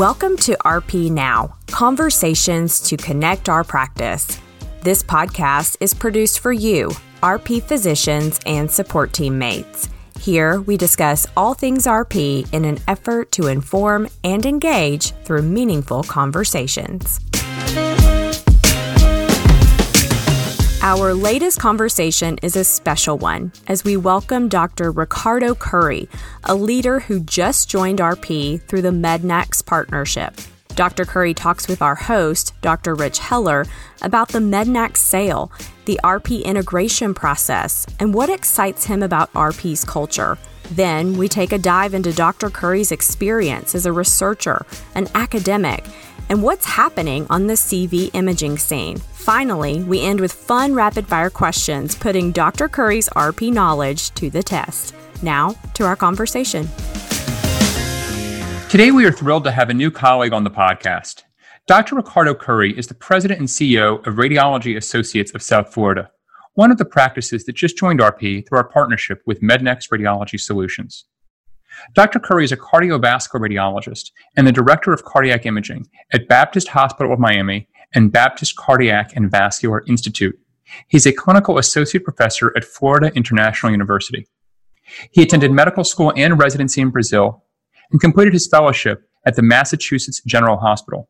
Welcome to RP Now Conversations to Connect Our Practice. This podcast is produced for you, RP physicians and support teammates. Here, we discuss all things RP in an effort to inform and engage through meaningful conversations. Our latest conversation is a special one as we welcome Dr. Ricardo Cury, a leader who just joined RP through the Mednax partnership. Dr. Cury talks with our host, Dr. Rich Heller, about the Mednax sale, the RP integration process, and what excites him about RP's culture. Then we take a dive into Dr. Cury's experience as a researcher, an academic, and what's happening on the CV imaging scene. Finally, we end with fun rapid fire questions, putting Dr. Cury's RP knowledge to the test. Now, to our conversation. Today, we are thrilled to have a new colleague on the podcast. Dr. Ricardo Cury is the president and CEO of Radiology Associates of South Florida, one of the practices that just joined RP through our partnership with Mednax Radiology Solutions. Dr. Cury is a cardiovascular radiologist and the director of cardiac imaging at Baptist Hospital of Miami and Baptist Cardiac and Vascular Institute. He's a clinical associate professor at Florida International University. He attended medical school and residency in Brazil and completed his fellowship at the Massachusetts General Hospital.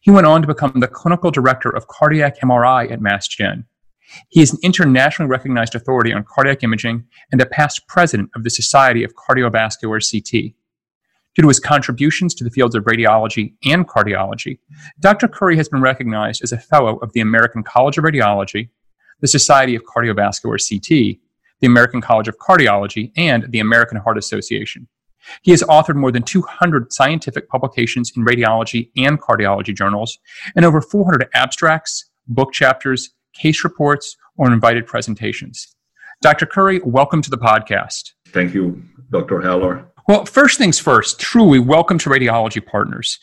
He went on to become the clinical director of cardiac MRI at Mass Gen he is an internationally recognized authority on cardiac imaging and a past president of the Society of Cardiovascular CT. Due to his contributions to the fields of radiology and cardiology, Dr. Cury has been recognized as a fellow of the American College of Radiology, the Society of Cardiovascular CT, the American College of Cardiology, and the American Heart Association. He has authored more than 200 scientific publications in radiology and cardiology journals and over 400 abstracts, book chapters, case reports, or invited presentations. Dr. Cury, welcome to the podcast. Thank you, Dr. Heller. Well, first things first, truly, welcome to Radiology Partners.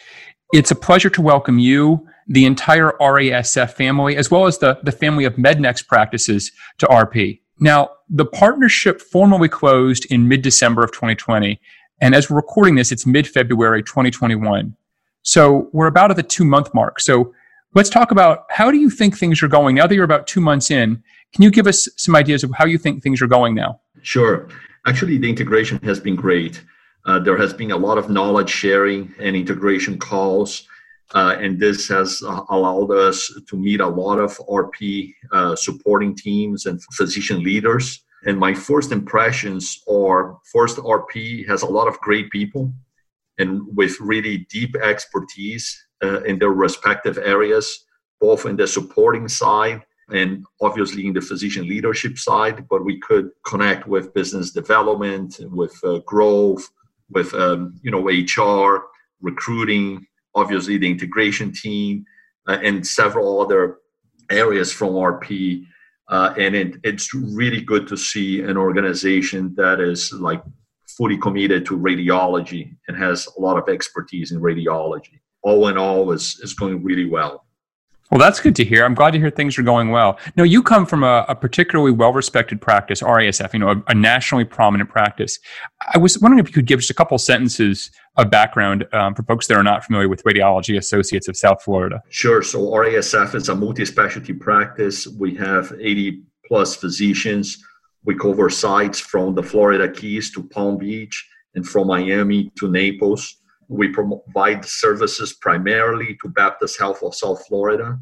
It's a pleasure to welcome you, the entire RASF family, as well as the, the family of Mednax practices to RP. Now, the partnership formally closed in mid December of 2020. And as we're recording this, it's mid February 2021. So we're about at the two month mark. So Let's talk about how do you think things are going now that you're about two months in? Can you give us some ideas of how you think things are going now? Sure. Actually, the integration has been great. Uh, there has been a lot of knowledge sharing and integration calls, uh, and this has uh, allowed us to meet a lot of RP uh, supporting teams and physician leaders. And my first impressions are first, RP has a lot of great people and with really deep expertise uh, in their respective areas, both in the supporting side and obviously in the physician leadership side. But we could connect with business development, with uh, growth, with um, you know HR, recruiting, obviously the integration team, uh, and several other areas from RP. Uh, and it, it's really good to see an organization that is like fully committed to radiology and has a lot of expertise in radiology all in all is is going really well. Well, that's good to hear. I'm glad to hear things are going well. Now, you come from a, a particularly well-respected practice, RASF, you know, a, a, nationally prominent practice. I was wondering if you could give just a couple sentences of background um, for folks that are not familiar with Radiology Associates of South Florida. Sure. So, RASF is a multi-specialty practice. We have 80 plus physicians. We cover sites from the Florida Keys to Palm Beach and from Miami to Naples. We provide services primarily to Baptist Health of South Florida.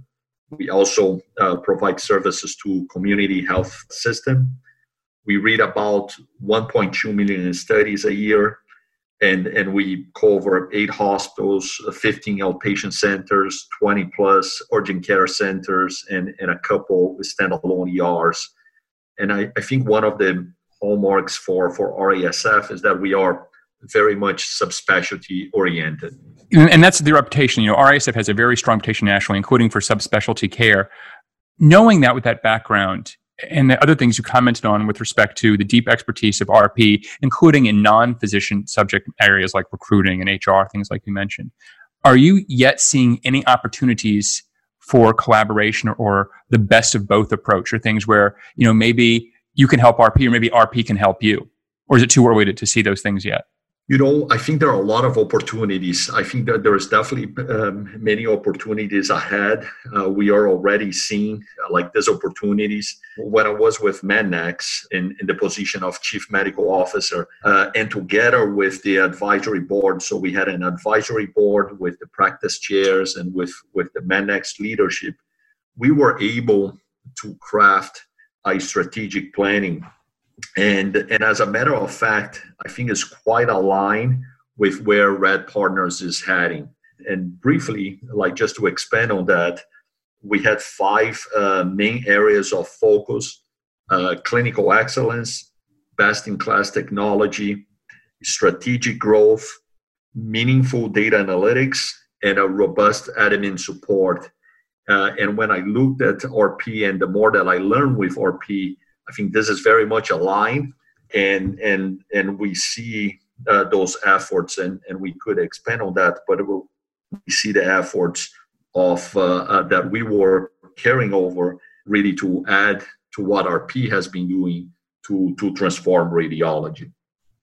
We also uh, provide services to community health system. We read about 1.2 million studies a year, and, and we cover eight hospitals, 15 outpatient centers, 20 plus urgent care centers, and, and a couple standalone ERs. And I, I think one of the hallmarks for, for RASF is that we are very much subspecialty oriented. And that's the reputation. You know, RASF has a very strong reputation nationally, including for subspecialty care. Knowing that with that background and the other things you commented on with respect to the deep expertise of RP, including in non physician subject areas like recruiting and HR, things like you mentioned, are you yet seeing any opportunities for collaboration or the best of both approach or things where, you know, maybe you can help RP or maybe RP can help you? Or is it too early to, to see those things yet? You know, I think there are a lot of opportunities. I think that there is definitely um, many opportunities ahead. Uh, we are already seeing uh, like these opportunities. When I was with Mednax in, in the position of chief medical officer, uh, and together with the advisory board, so we had an advisory board with the practice chairs and with with the Mednax leadership, we were able to craft a strategic planning and and as a matter of fact, I think it's quite aligned with where Rad Partners is heading. And briefly, like just to expand on that, we had five uh, main areas of focus: uh, clinical excellence, best-in-class technology, strategic growth, meaningful data analytics, and a robust admin support. Uh, and when I looked at RP and the more that I learned with RP, I think this is very much aligned, and and and we see uh, those efforts, and and we could expand on that, but will, we see the efforts of uh, uh, that we were carrying over really to add to what RP has been doing to to transform radiology.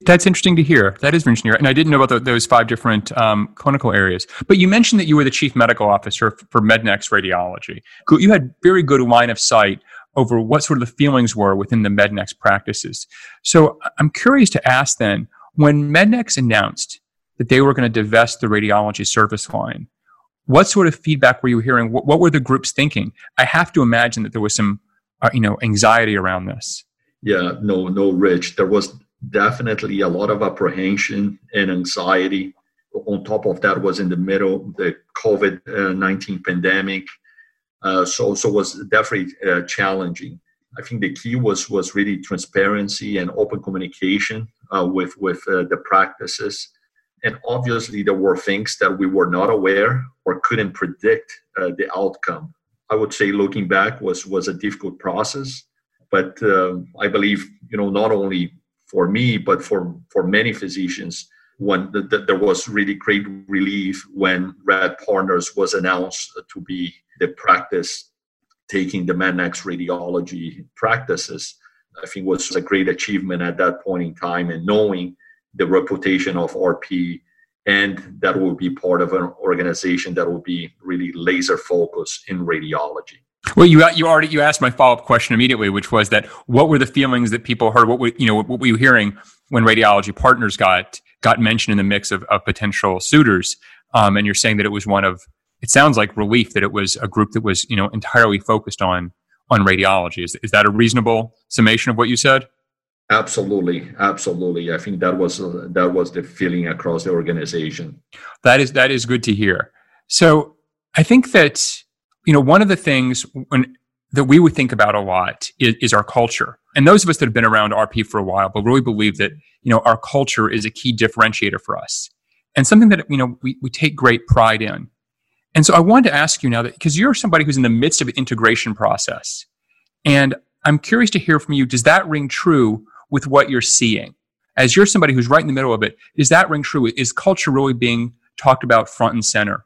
That's interesting to hear. That is interesting. And I didn't know about the, those five different um, clinical areas. But you mentioned that you were the chief medical officer for Mednax Radiology. You had very good line of sight over what sort of the feelings were within the Mednax practices. So I'm curious to ask then, when Mednax announced that they were going to divest the radiology service line, what sort of feedback were you hearing? What, what were the groups thinking? I have to imagine that there was some, uh, you know, anxiety around this. Yeah, no, no, Rich. There was definitely a lot of apprehension and anxiety. On top of that, was in the middle the COVID nineteen pandemic uh, so so was definitely uh, challenging. I think the key was was really transparency and open communication uh, with with uh, the practices. And obviously, there were things that we were not aware or couldn't predict uh, the outcome. I would say, looking back, was was a difficult process. But um, I believe, you know, not only for me, but for for many physicians, when the, the, there was really great relief when Rad Partners was announced to be the practice taking the Mednax radiology practices. I think was a great achievement at that point in time, and knowing the reputation of RP and that will be part of an organization that will be really laser focused in radiology. Well, you you already you asked my follow up question immediately, which was that what were the feelings that people heard? What were you know what were you hearing when Radiology Partners got got mentioned in the mix of, of potential suitors? Um, and you're saying that it was one of it sounds like relief that it was a group that was you know entirely focused on on radiology. Is is that a reasonable summation of what you said? Absolutely, absolutely. I think that was uh, that was the feeling across the organization. That is that is good to hear. So I think that you know, one of the things when, that we would think about a lot is, is, our culture. And those of us that have been around RP for a while, but really believe that, you know, our culture is a key differentiator for us and something that, you know, we, we take great pride in. And so I wanted to ask you now that, because you're somebody who's in the midst of an integration process. And I'm curious to hear from you, does that ring true with what you're seeing? As you're somebody who's right in the middle of it, does that ring true? Is culture really being talked about front and center?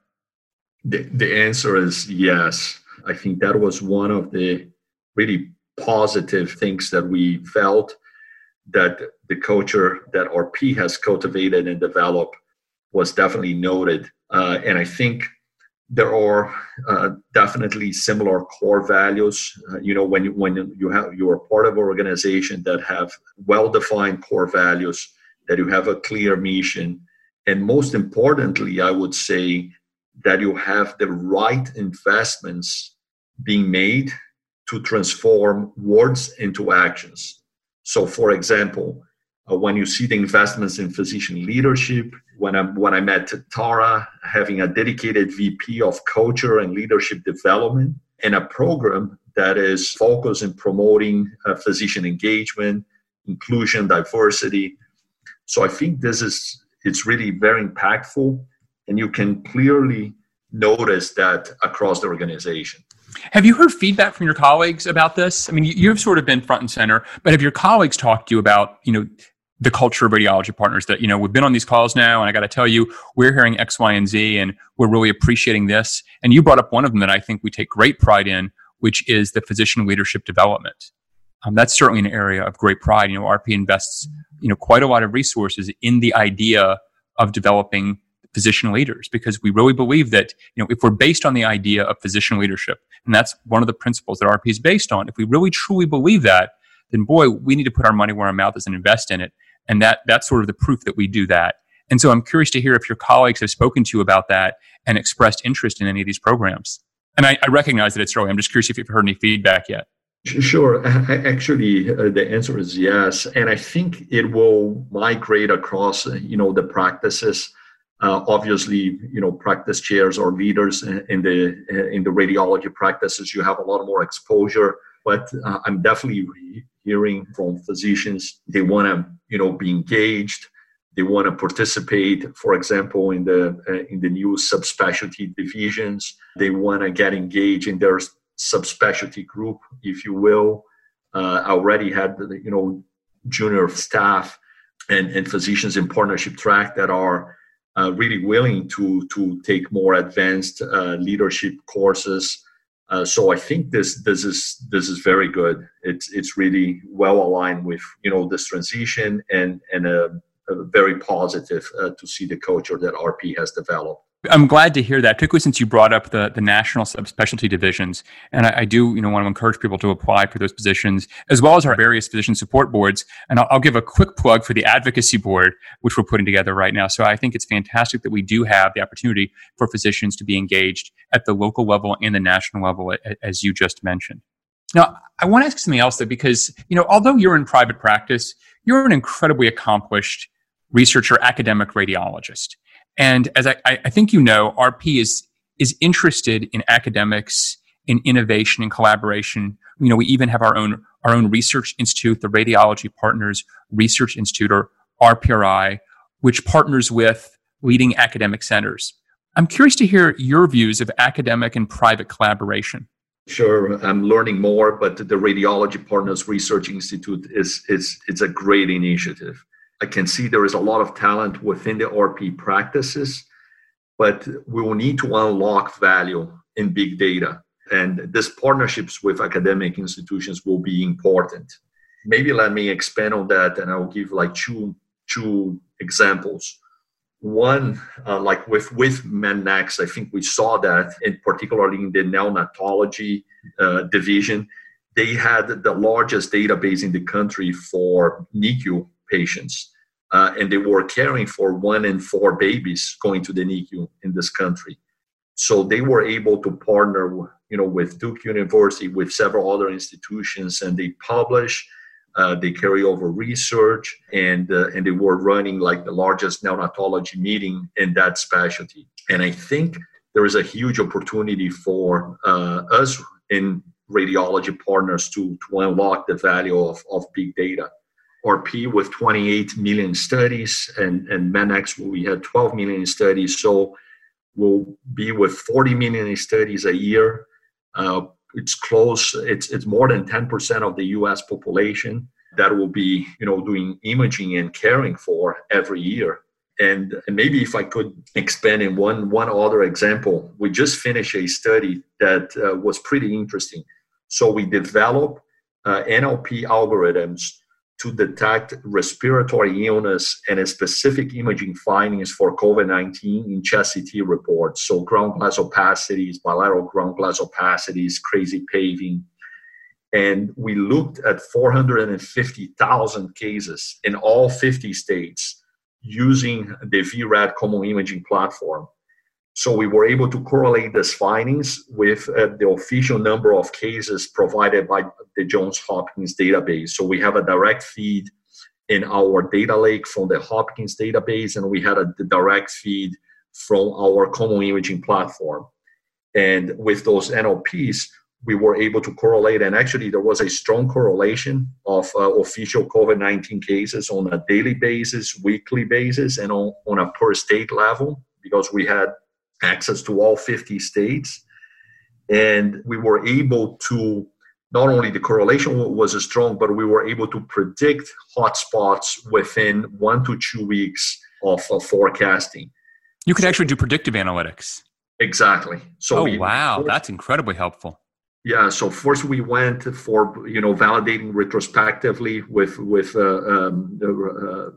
The, the answer is yes. I think that was one of the really positive things that we felt that the culture that RP has cultivated and developed was definitely noted. Uh, and I think there are uh, definitely similar core values. Uh, you know, when you, when you have you are part of an organization that have well-defined core values, that you have a clear mission, and most importantly, I would say that you have the right investments being made to transform words into actions. So, for example, uh, when you see the investments in physician leadership, when I when I met Tara, having a dedicated VP of culture and leadership development, and a program that is focused in promoting uh, physician engagement, inclusion, diversity. So I think this is it's really very impactful and you can clearly notice that across the organization. Have you heard feedback from your colleagues about this? I mean, you've sort of been front and center, but have your colleagues talked to you about, you know, the culture of radiology partners that, you know, we've been on these calls now and I got to tell you, we're hearing X, Y, and Z and we're really appreciating this. And you brought up one of them that I think we take great pride in, which is the physician leadership development. Um, that's certainly an area of great pride. You know, RP invests, you know, quite a lot of resources in the idea of developing physician leaders because we really believe that, you know, if we're based on the idea of physician leadership, and that's one of the principles that RP is based on, if we really truly believe that, then boy, we need to put our money where our mouth is and invest in it. And that, that's sort of the proof that we do that. And so I'm curious to hear if your colleagues have spoken to you about that and expressed interest in any of these programs. And I, I recognize that it's early. I'm just curious if you've heard any feedback yet. Sure. Actually, uh, the answer is yes, and I think it will migrate across, uh, you know, the practices. Uh, obviously, you know, practice chairs or leaders in the in the radiology practices, you have a lot more exposure. But uh, I'm definitely hearing from physicians they want to, you know, be engaged. They want to participate, for example, in the uh, in the new subspecialty divisions. They want to get engaged in their subspecialty group, if you will. Uh, I already had, you know, junior staff and, and physicians in partnership track that are uh, really willing to to take more advanced uh, leadership courses. Uh, so I think this this is this is very good. It's it's really well aligned with you know this transition and and a, a very positive uh, to see the culture that RP has developed. I'm glad to hear that, particularly since you brought up the, the national subspecialty divisions. And I, I, do, you know, want to encourage people to apply for those positions, as well as our various physician support boards. And I'll, I'll, give a quick plug for the advocacy board, which we're putting together right now. So I think it's fantastic that we do have the opportunity for physicians to be engaged at the local level and the national level, as you just mentioned. Now, I want to ask something else though, because, you know, although you're in private practice, you're an incredibly accomplished researcher, academic radiologist. And as I, I think you know, RP is is interested in academics, in innovation and collaboration. You know, we even have our own our own research institute, the Radiology Partners Research Institute, or RPRI, which partners with leading academic centers. I'm curious to hear your views of academic and private collaboration. Sure, I'm learning more, but the Radiology Partners Research Institute is is it's a great initiative. I can see there is a lot of talent within the RP practices, but we will need to unlock value in big data. And these partnerships with academic institutions will be important. Maybe let me expand on that, and I'll give like two two examples. One, uh, like with with MEDNAX, I think we saw that, and particularly in the neonatology uh, division, they had the largest database in the country for NICU patients. Uh, and they were caring for one in four babies going to the NICU in this country. So they were able to partner, you know, with Duke University, with several other institutions, and they publish, uh, they carry over research, and uh, and they were running like the largest neonatology meeting in that specialty. And I think there is a huge opportunity for uh, us in radiology partners to to unlock the value of, of big data. RP with 28 million studies, and, and MEDNAX, we had 12 million studies. So we'll be with 40 million studies a year. Uh, it's close, it's, it's more than 10% of the US population that will be, you know, doing imaging and caring for every year. And, and maybe if I could expand in one, one other example, we just finished a study that uh, was pretty interesting. So we developed uh, NLP algorithms to detect respiratory illness and specific imaging findings for COVID 19 in chest CT reports. So, ground glass opacities, bilateral ground glass opacities, crazy paving. And we looked at 450,000 cases in all 50 states using the VRAD common imaging platform. So we were able to correlate these findings with uh, the official number of cases provided by the Johns Hopkins database. So we have a direct feed in our data lake from the Hopkins database, and we had a direct feed from our common imaging platform. And with those NLPs, we were able to correlate, and actually, there was a strong correlation of uh, official COVID 19 cases on a daily basis, weekly basis, and on, on a per state level because we had access to all 50 states. And we were able to, not only the correlation was strong, but we were able to predict hotspots within one to two weeks of, of forecasting. You could actually do predictive analytics. Exactly. So oh, we, wow. That's incredibly helpful. Yeah, so first we went for you know validating retrospectively with with uh, um, uh,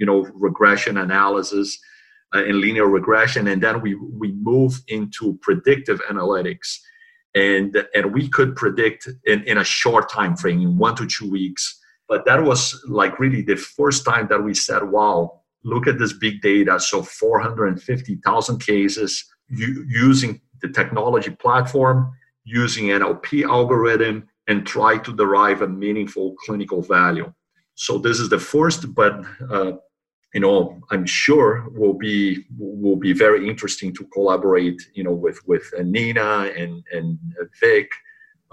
you know regression analysis uh, and linear regression, and then we we moved into predictive analytics, and and we could predict in, in a short time frame, in one to two weeks. But that was like really the first time that we said, "Wow, look at this big data!" So 450,000 cases using the technology platform using NLP algorithm and try to derive a meaningful clinical value. So this is the first, but uh, you know I'm sure will be will be very interesting to collaborate. You know with with Nina and and Vic,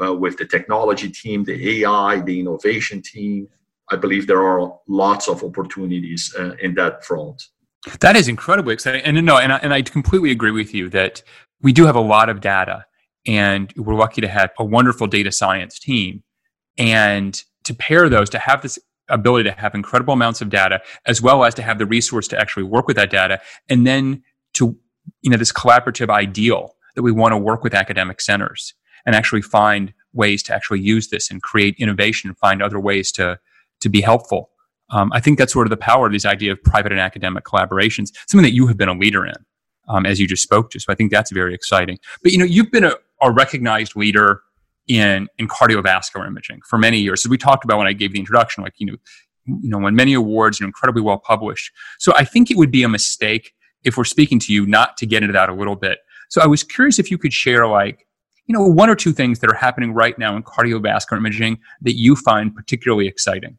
uh, with the technology team, the AI, the innovation team. I believe there are lots of opportunities uh, in that front. That is incredibly exciting, and no, and I, and I completely agree with you that we do have a lot of data and we're lucky to have a wonderful data science team. And to pair those, to have this ability to have incredible amounts of data, as well as to have the resource to actually work with that data, and then to, you know, this collaborative ideal that we want to work with academic centers and actually find ways to actually use this and create innovation and find other ways to, to be helpful. Um, I think that's sort of the power of this idea of private and academic collaborations, something that you have been a leader in, um, as you just spoke to. So I think that's very exciting. But, you know, you've been a, a recognized leader in in cardiovascular imaging for many years. As we talked about when I gave the introduction, like you know, you know, won many awards and incredibly well published. So I think it would be a mistake if we're speaking to you not to get into that a little bit. So I was curious if you could share like you know one or two things that are happening right now in cardiovascular imaging that you find particularly exciting.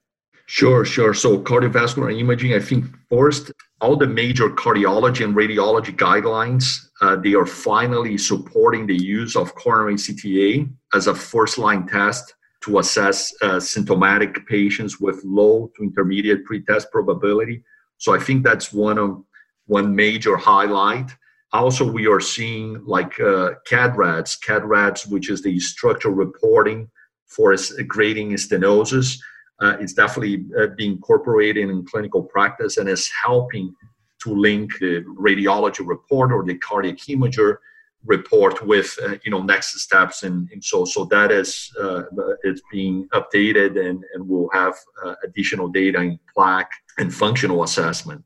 Sure, sure. So cardiovascular imaging, I think first, all the major cardiology and radiology guidelines, uh, they are finally supporting the use of coronary CTA as a first-line test to assess uh, symptomatic patients with low to intermediate pretest probability. So I think that's one of one major highlight. Also, we are seeing like uh, CAD-RADS, CAD-RADS, which is the structural reporting for grading stenosis uh, is definitely uh, being incorporated in clinical practice and is helping to link the radiology report or the cardiac imager report with uh, you know next steps. And, and, so so that is uh, it's being updated and and we'll have uh, additional data in plaque and functional assessment.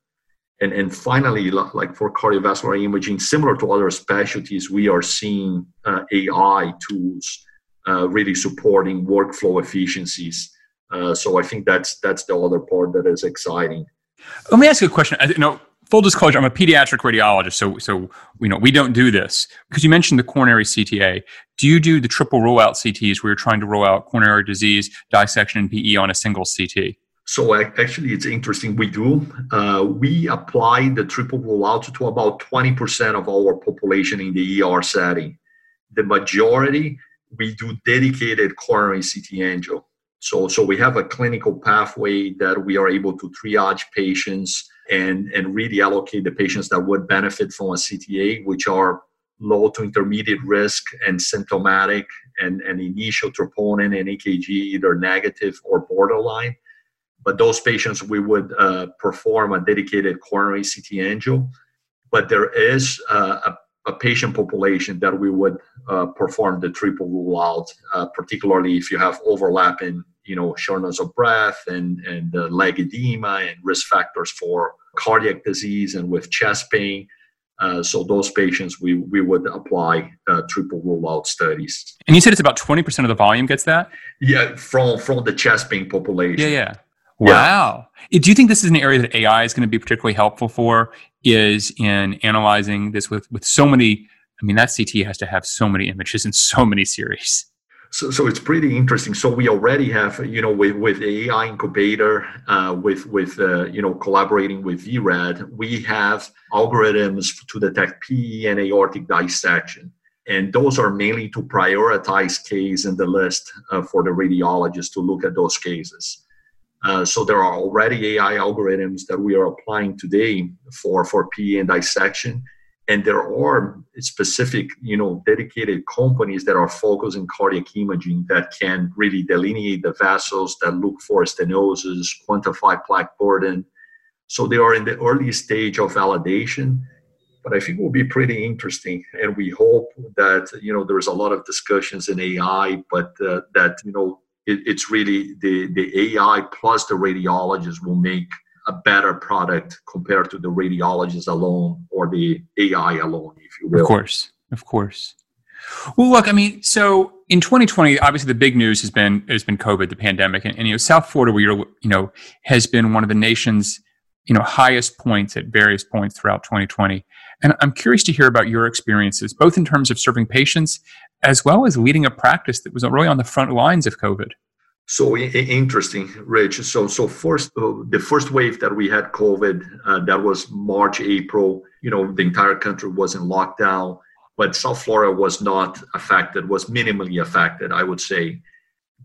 And and finally like for cardiovascular imaging similar to other specialties we are seeing uh, ai tools uh, really supporting workflow efficiencies uh, so I think that's that's the other part that is exciting. Let me ask you a question. You know, full disclosure, I'm a pediatric radiologist, so so you know we don't do this because you mentioned the coronary CTA. Do you do the triple rule out CTs where you're trying to rule out coronary disease, dissection, and PE on a single CT? So actually, it's interesting. We do. Uh, we apply the triple rule out to about 20% of our population in the ER setting. The majority, we do dedicated coronary CT angio. So, so we have a clinical pathway that we are able to triage patients and, and really allocate the patients that would benefit from a CTA, which are low to intermediate risk and symptomatic and, and initial troponin and EKG either negative or borderline. But those patients, we would uh, perform a dedicated coronary CT angio. But there is uh, a a patient population that we would uh, perform the triple rule out, uh, particularly if you have overlapping you know shortness of breath and and uh, leg edema and risk factors for cardiac disease and with chest pain. Uh, so those patients we we would apply uh, triple rule out studies. And you said it's about twenty percent of the volume gets that. Yeah, from from the chest pain population. Yeah, yeah. Wow. Yeah. Do you think this is an area that AI is going to be particularly helpful for? Is in analyzing this with with so many. I mean, that CT has to have so many images and so many series. So, so it's pretty interesting. So we already have, you know, with with AI incubator, uh, with with uh, you know collaborating with VRAD, we have algorithms to detect PE and aortic dissection, and those are mainly to prioritize cases in the list uh, for the radiologist to look at those cases. Uh, so there are already AI algorithms that we are applying today for for PE and dissection, and there are specific you know dedicated companies that are focused in cardiac imaging that can really delineate the vessels that look for stenosis quantify plaque burden so they are in the early stage of validation but I think will be pretty interesting. And we hope that you know there's a lot of discussions in AI, but uh, that you know it, it's really the the AI plus the radiologists will make a better product compared to the radiologist alone or the AI alone, if you will. Of course, of course. Well, look, I mean, so in 2020, obviously the big news has been has been COVID, the pandemic, and, and you know, South Florida, where you're, you know, has been one of the nation's you know highest points at various points throughout 2020. And I'm curious to hear about your experiences, both in terms of serving patients as well as leading a practice that was really on the front lines of COVID. So interesting, Rich. So, so first, uh, the first wave that we had COVID, uh, that was March, April. You know, the entire country was in lockdown, but South Florida was not affected, was minimally affected, I would say.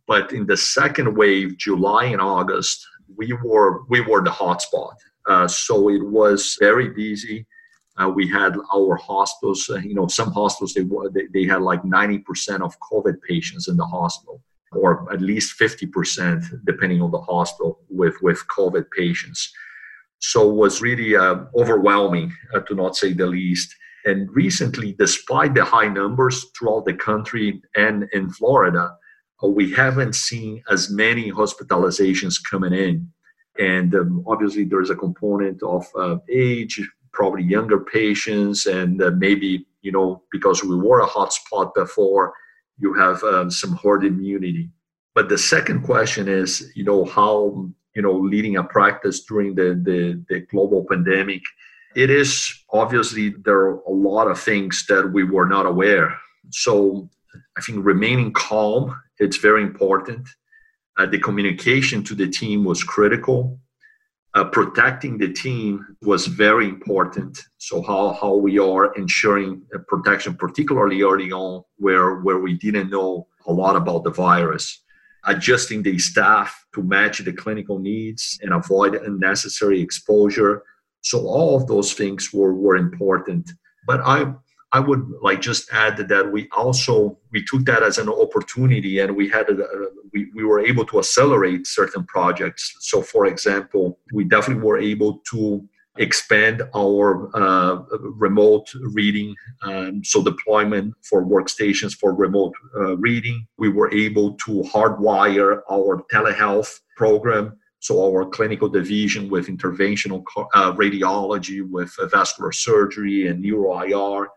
But in the second wave, July and August, we were we were the hotspot. Uh, so it was very busy. Uh, we had our hospitals, uh, you know, some hospitals they, they they had like 90% of COVID patients in the hospital or at least 50% depending on the hospital with, with COVID patients. So it was really uh, overwhelming, uh, to not say the least. And recently, despite the high numbers throughout the country and in Florida, uh, we haven't seen as many hospitalizations coming in. And um, obviously, there's a component of uh, age, probably younger patients, and uh, maybe, you know, because we were a hotspot before, you have um, some herd immunity. But the second question is, you know, how you know leading a practice during the, the, the global pandemic. It is obviously there are a lot of things that we were not aware. So I think remaining calm it's very important. Uh, the communication to the team was critical. Uh, protecting the team was very important. So how, how we are ensuring protection, particularly early on, where where we didn't know a lot about the virus, adjusting the staff to match the clinical needs and avoid unnecessary exposure. So all of those things were were important. But I I would like just add that we also we took that as an opportunity and we had a, we, we were able to accelerate certain projects. So for example, we definitely were able to expand our uh, remote reading um, so deployment for workstations for remote uh, reading we were able to hardwire our telehealth program so our clinical division with interventional uh, radiology with vascular surgery and neuro IR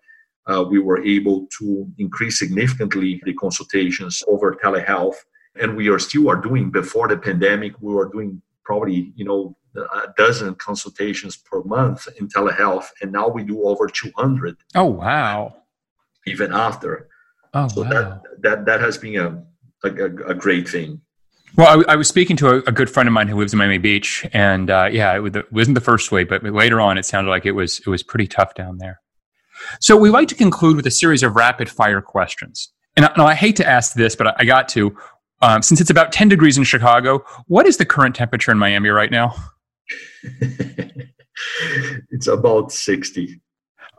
uh, we were able to increase significantly the consultations over telehealth. And we are still are doing before the pandemic, we were doing probably, you know, a dozen consultations per month in telehealth. And now we do over 200. Oh, wow. Even after. Oh, so wow. that, that, that has been a, a, a great thing. Well, I, I, was speaking to a, a, good friend of mine who lives in Miami Beach, and uh, yeah, it, it, wasn't the first wave, but later on, it sounded like it was it was pretty tough down there. So we like to conclude with a series of rapid fire questions. And I, I hate to ask this, but I got to. Um, since it's about 10 degrees in Chicago, what is the current temperature in Miami right now? it's about 60.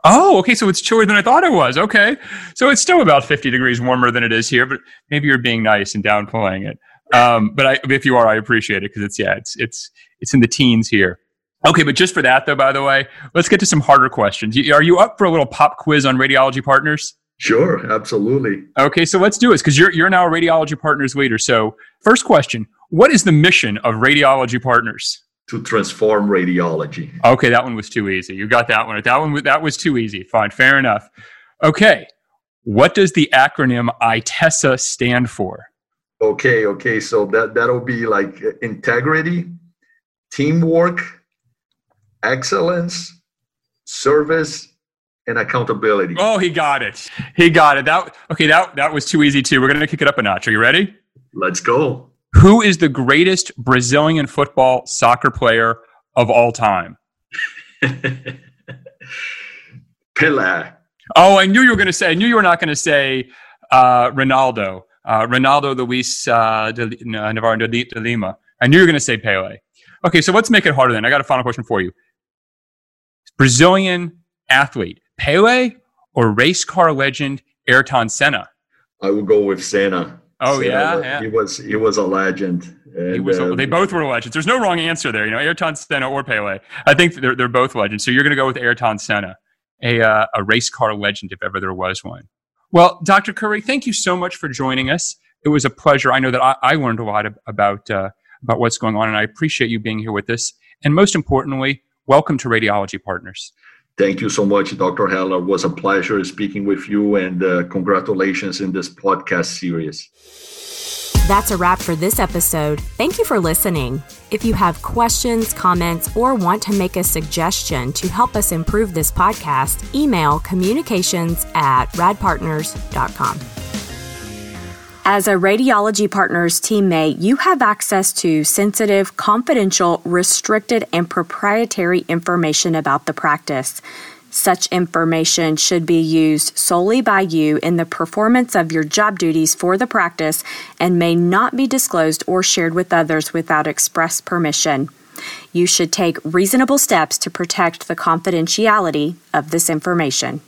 Oh, okay. So it's chillier than I thought it was. Okay. So it's still about 50 degrees warmer than it is here, but maybe you're being nice and downplaying it. Um, but I, if you are, I appreciate it because it's, yeah, it's, it's, it's in the teens here. Okay, but just for that, though, by the way, let's get to some harder questions. Are you up for a little pop quiz on radiology partners? Sure, absolutely. Okay, so let's do this because you're, you're now a radiology partners leader. So, first question What is the mission of radiology partners? To transform radiology. Okay, that one was too easy. You got that one. That one that was too easy. Fine, fair enough. Okay, what does the acronym ITESA stand for? Okay, okay, so that that'll be like integrity, teamwork, excellence, service, and accountability. Oh, he got it. He got it. That okay. That that was too easy too. We're gonna kick it up a notch. Are you ready? Let's go. Who is the greatest Brazilian football soccer player of all time? Pelé. Oh, I knew you were going to say. I knew you were not going to say uh, Ronaldo. Uh, Ronaldo Luis uh, de, Navarro de, de Lima. I knew you were going to say Pele. Okay, so let's make it harder then. I got a final question for you. Brazilian athlete, Pele or race car legend Ayrton Senna? I will go with Senna. Oh Senna, yeah, yeah, he was he was a legend. And, was, uh, they both were legends. There's no wrong answer there. You know, Ayrton Senna or Pele. I think they're they're both legends. So you're going to go with Ayrton Senna. a, uh, a race car legend if ever there was one. Well, Dr. Cury, thank you so much for joining us. It was a pleasure. I know that I, I learned a lot about uh, about what's going on, and I appreciate you being here with us. And most importantly, welcome to Radiology Partners. Thank you so much, Dr. Heller. It was a pleasure speaking with you, and uh, congratulations in this podcast series. That's a wrap for this episode. Thank you for listening. If you have questions, comments, or want to make a suggestion to help us improve this podcast, email communications at radpartners.com. As a Radiology Partners teammate, you have access to sensitive, confidential, restricted, and proprietary information about the practice. Such information should be used solely by you in the performance of your job duties for the practice and may not be disclosed or shared with others without express permission. You should take reasonable steps to protect the confidentiality of this information.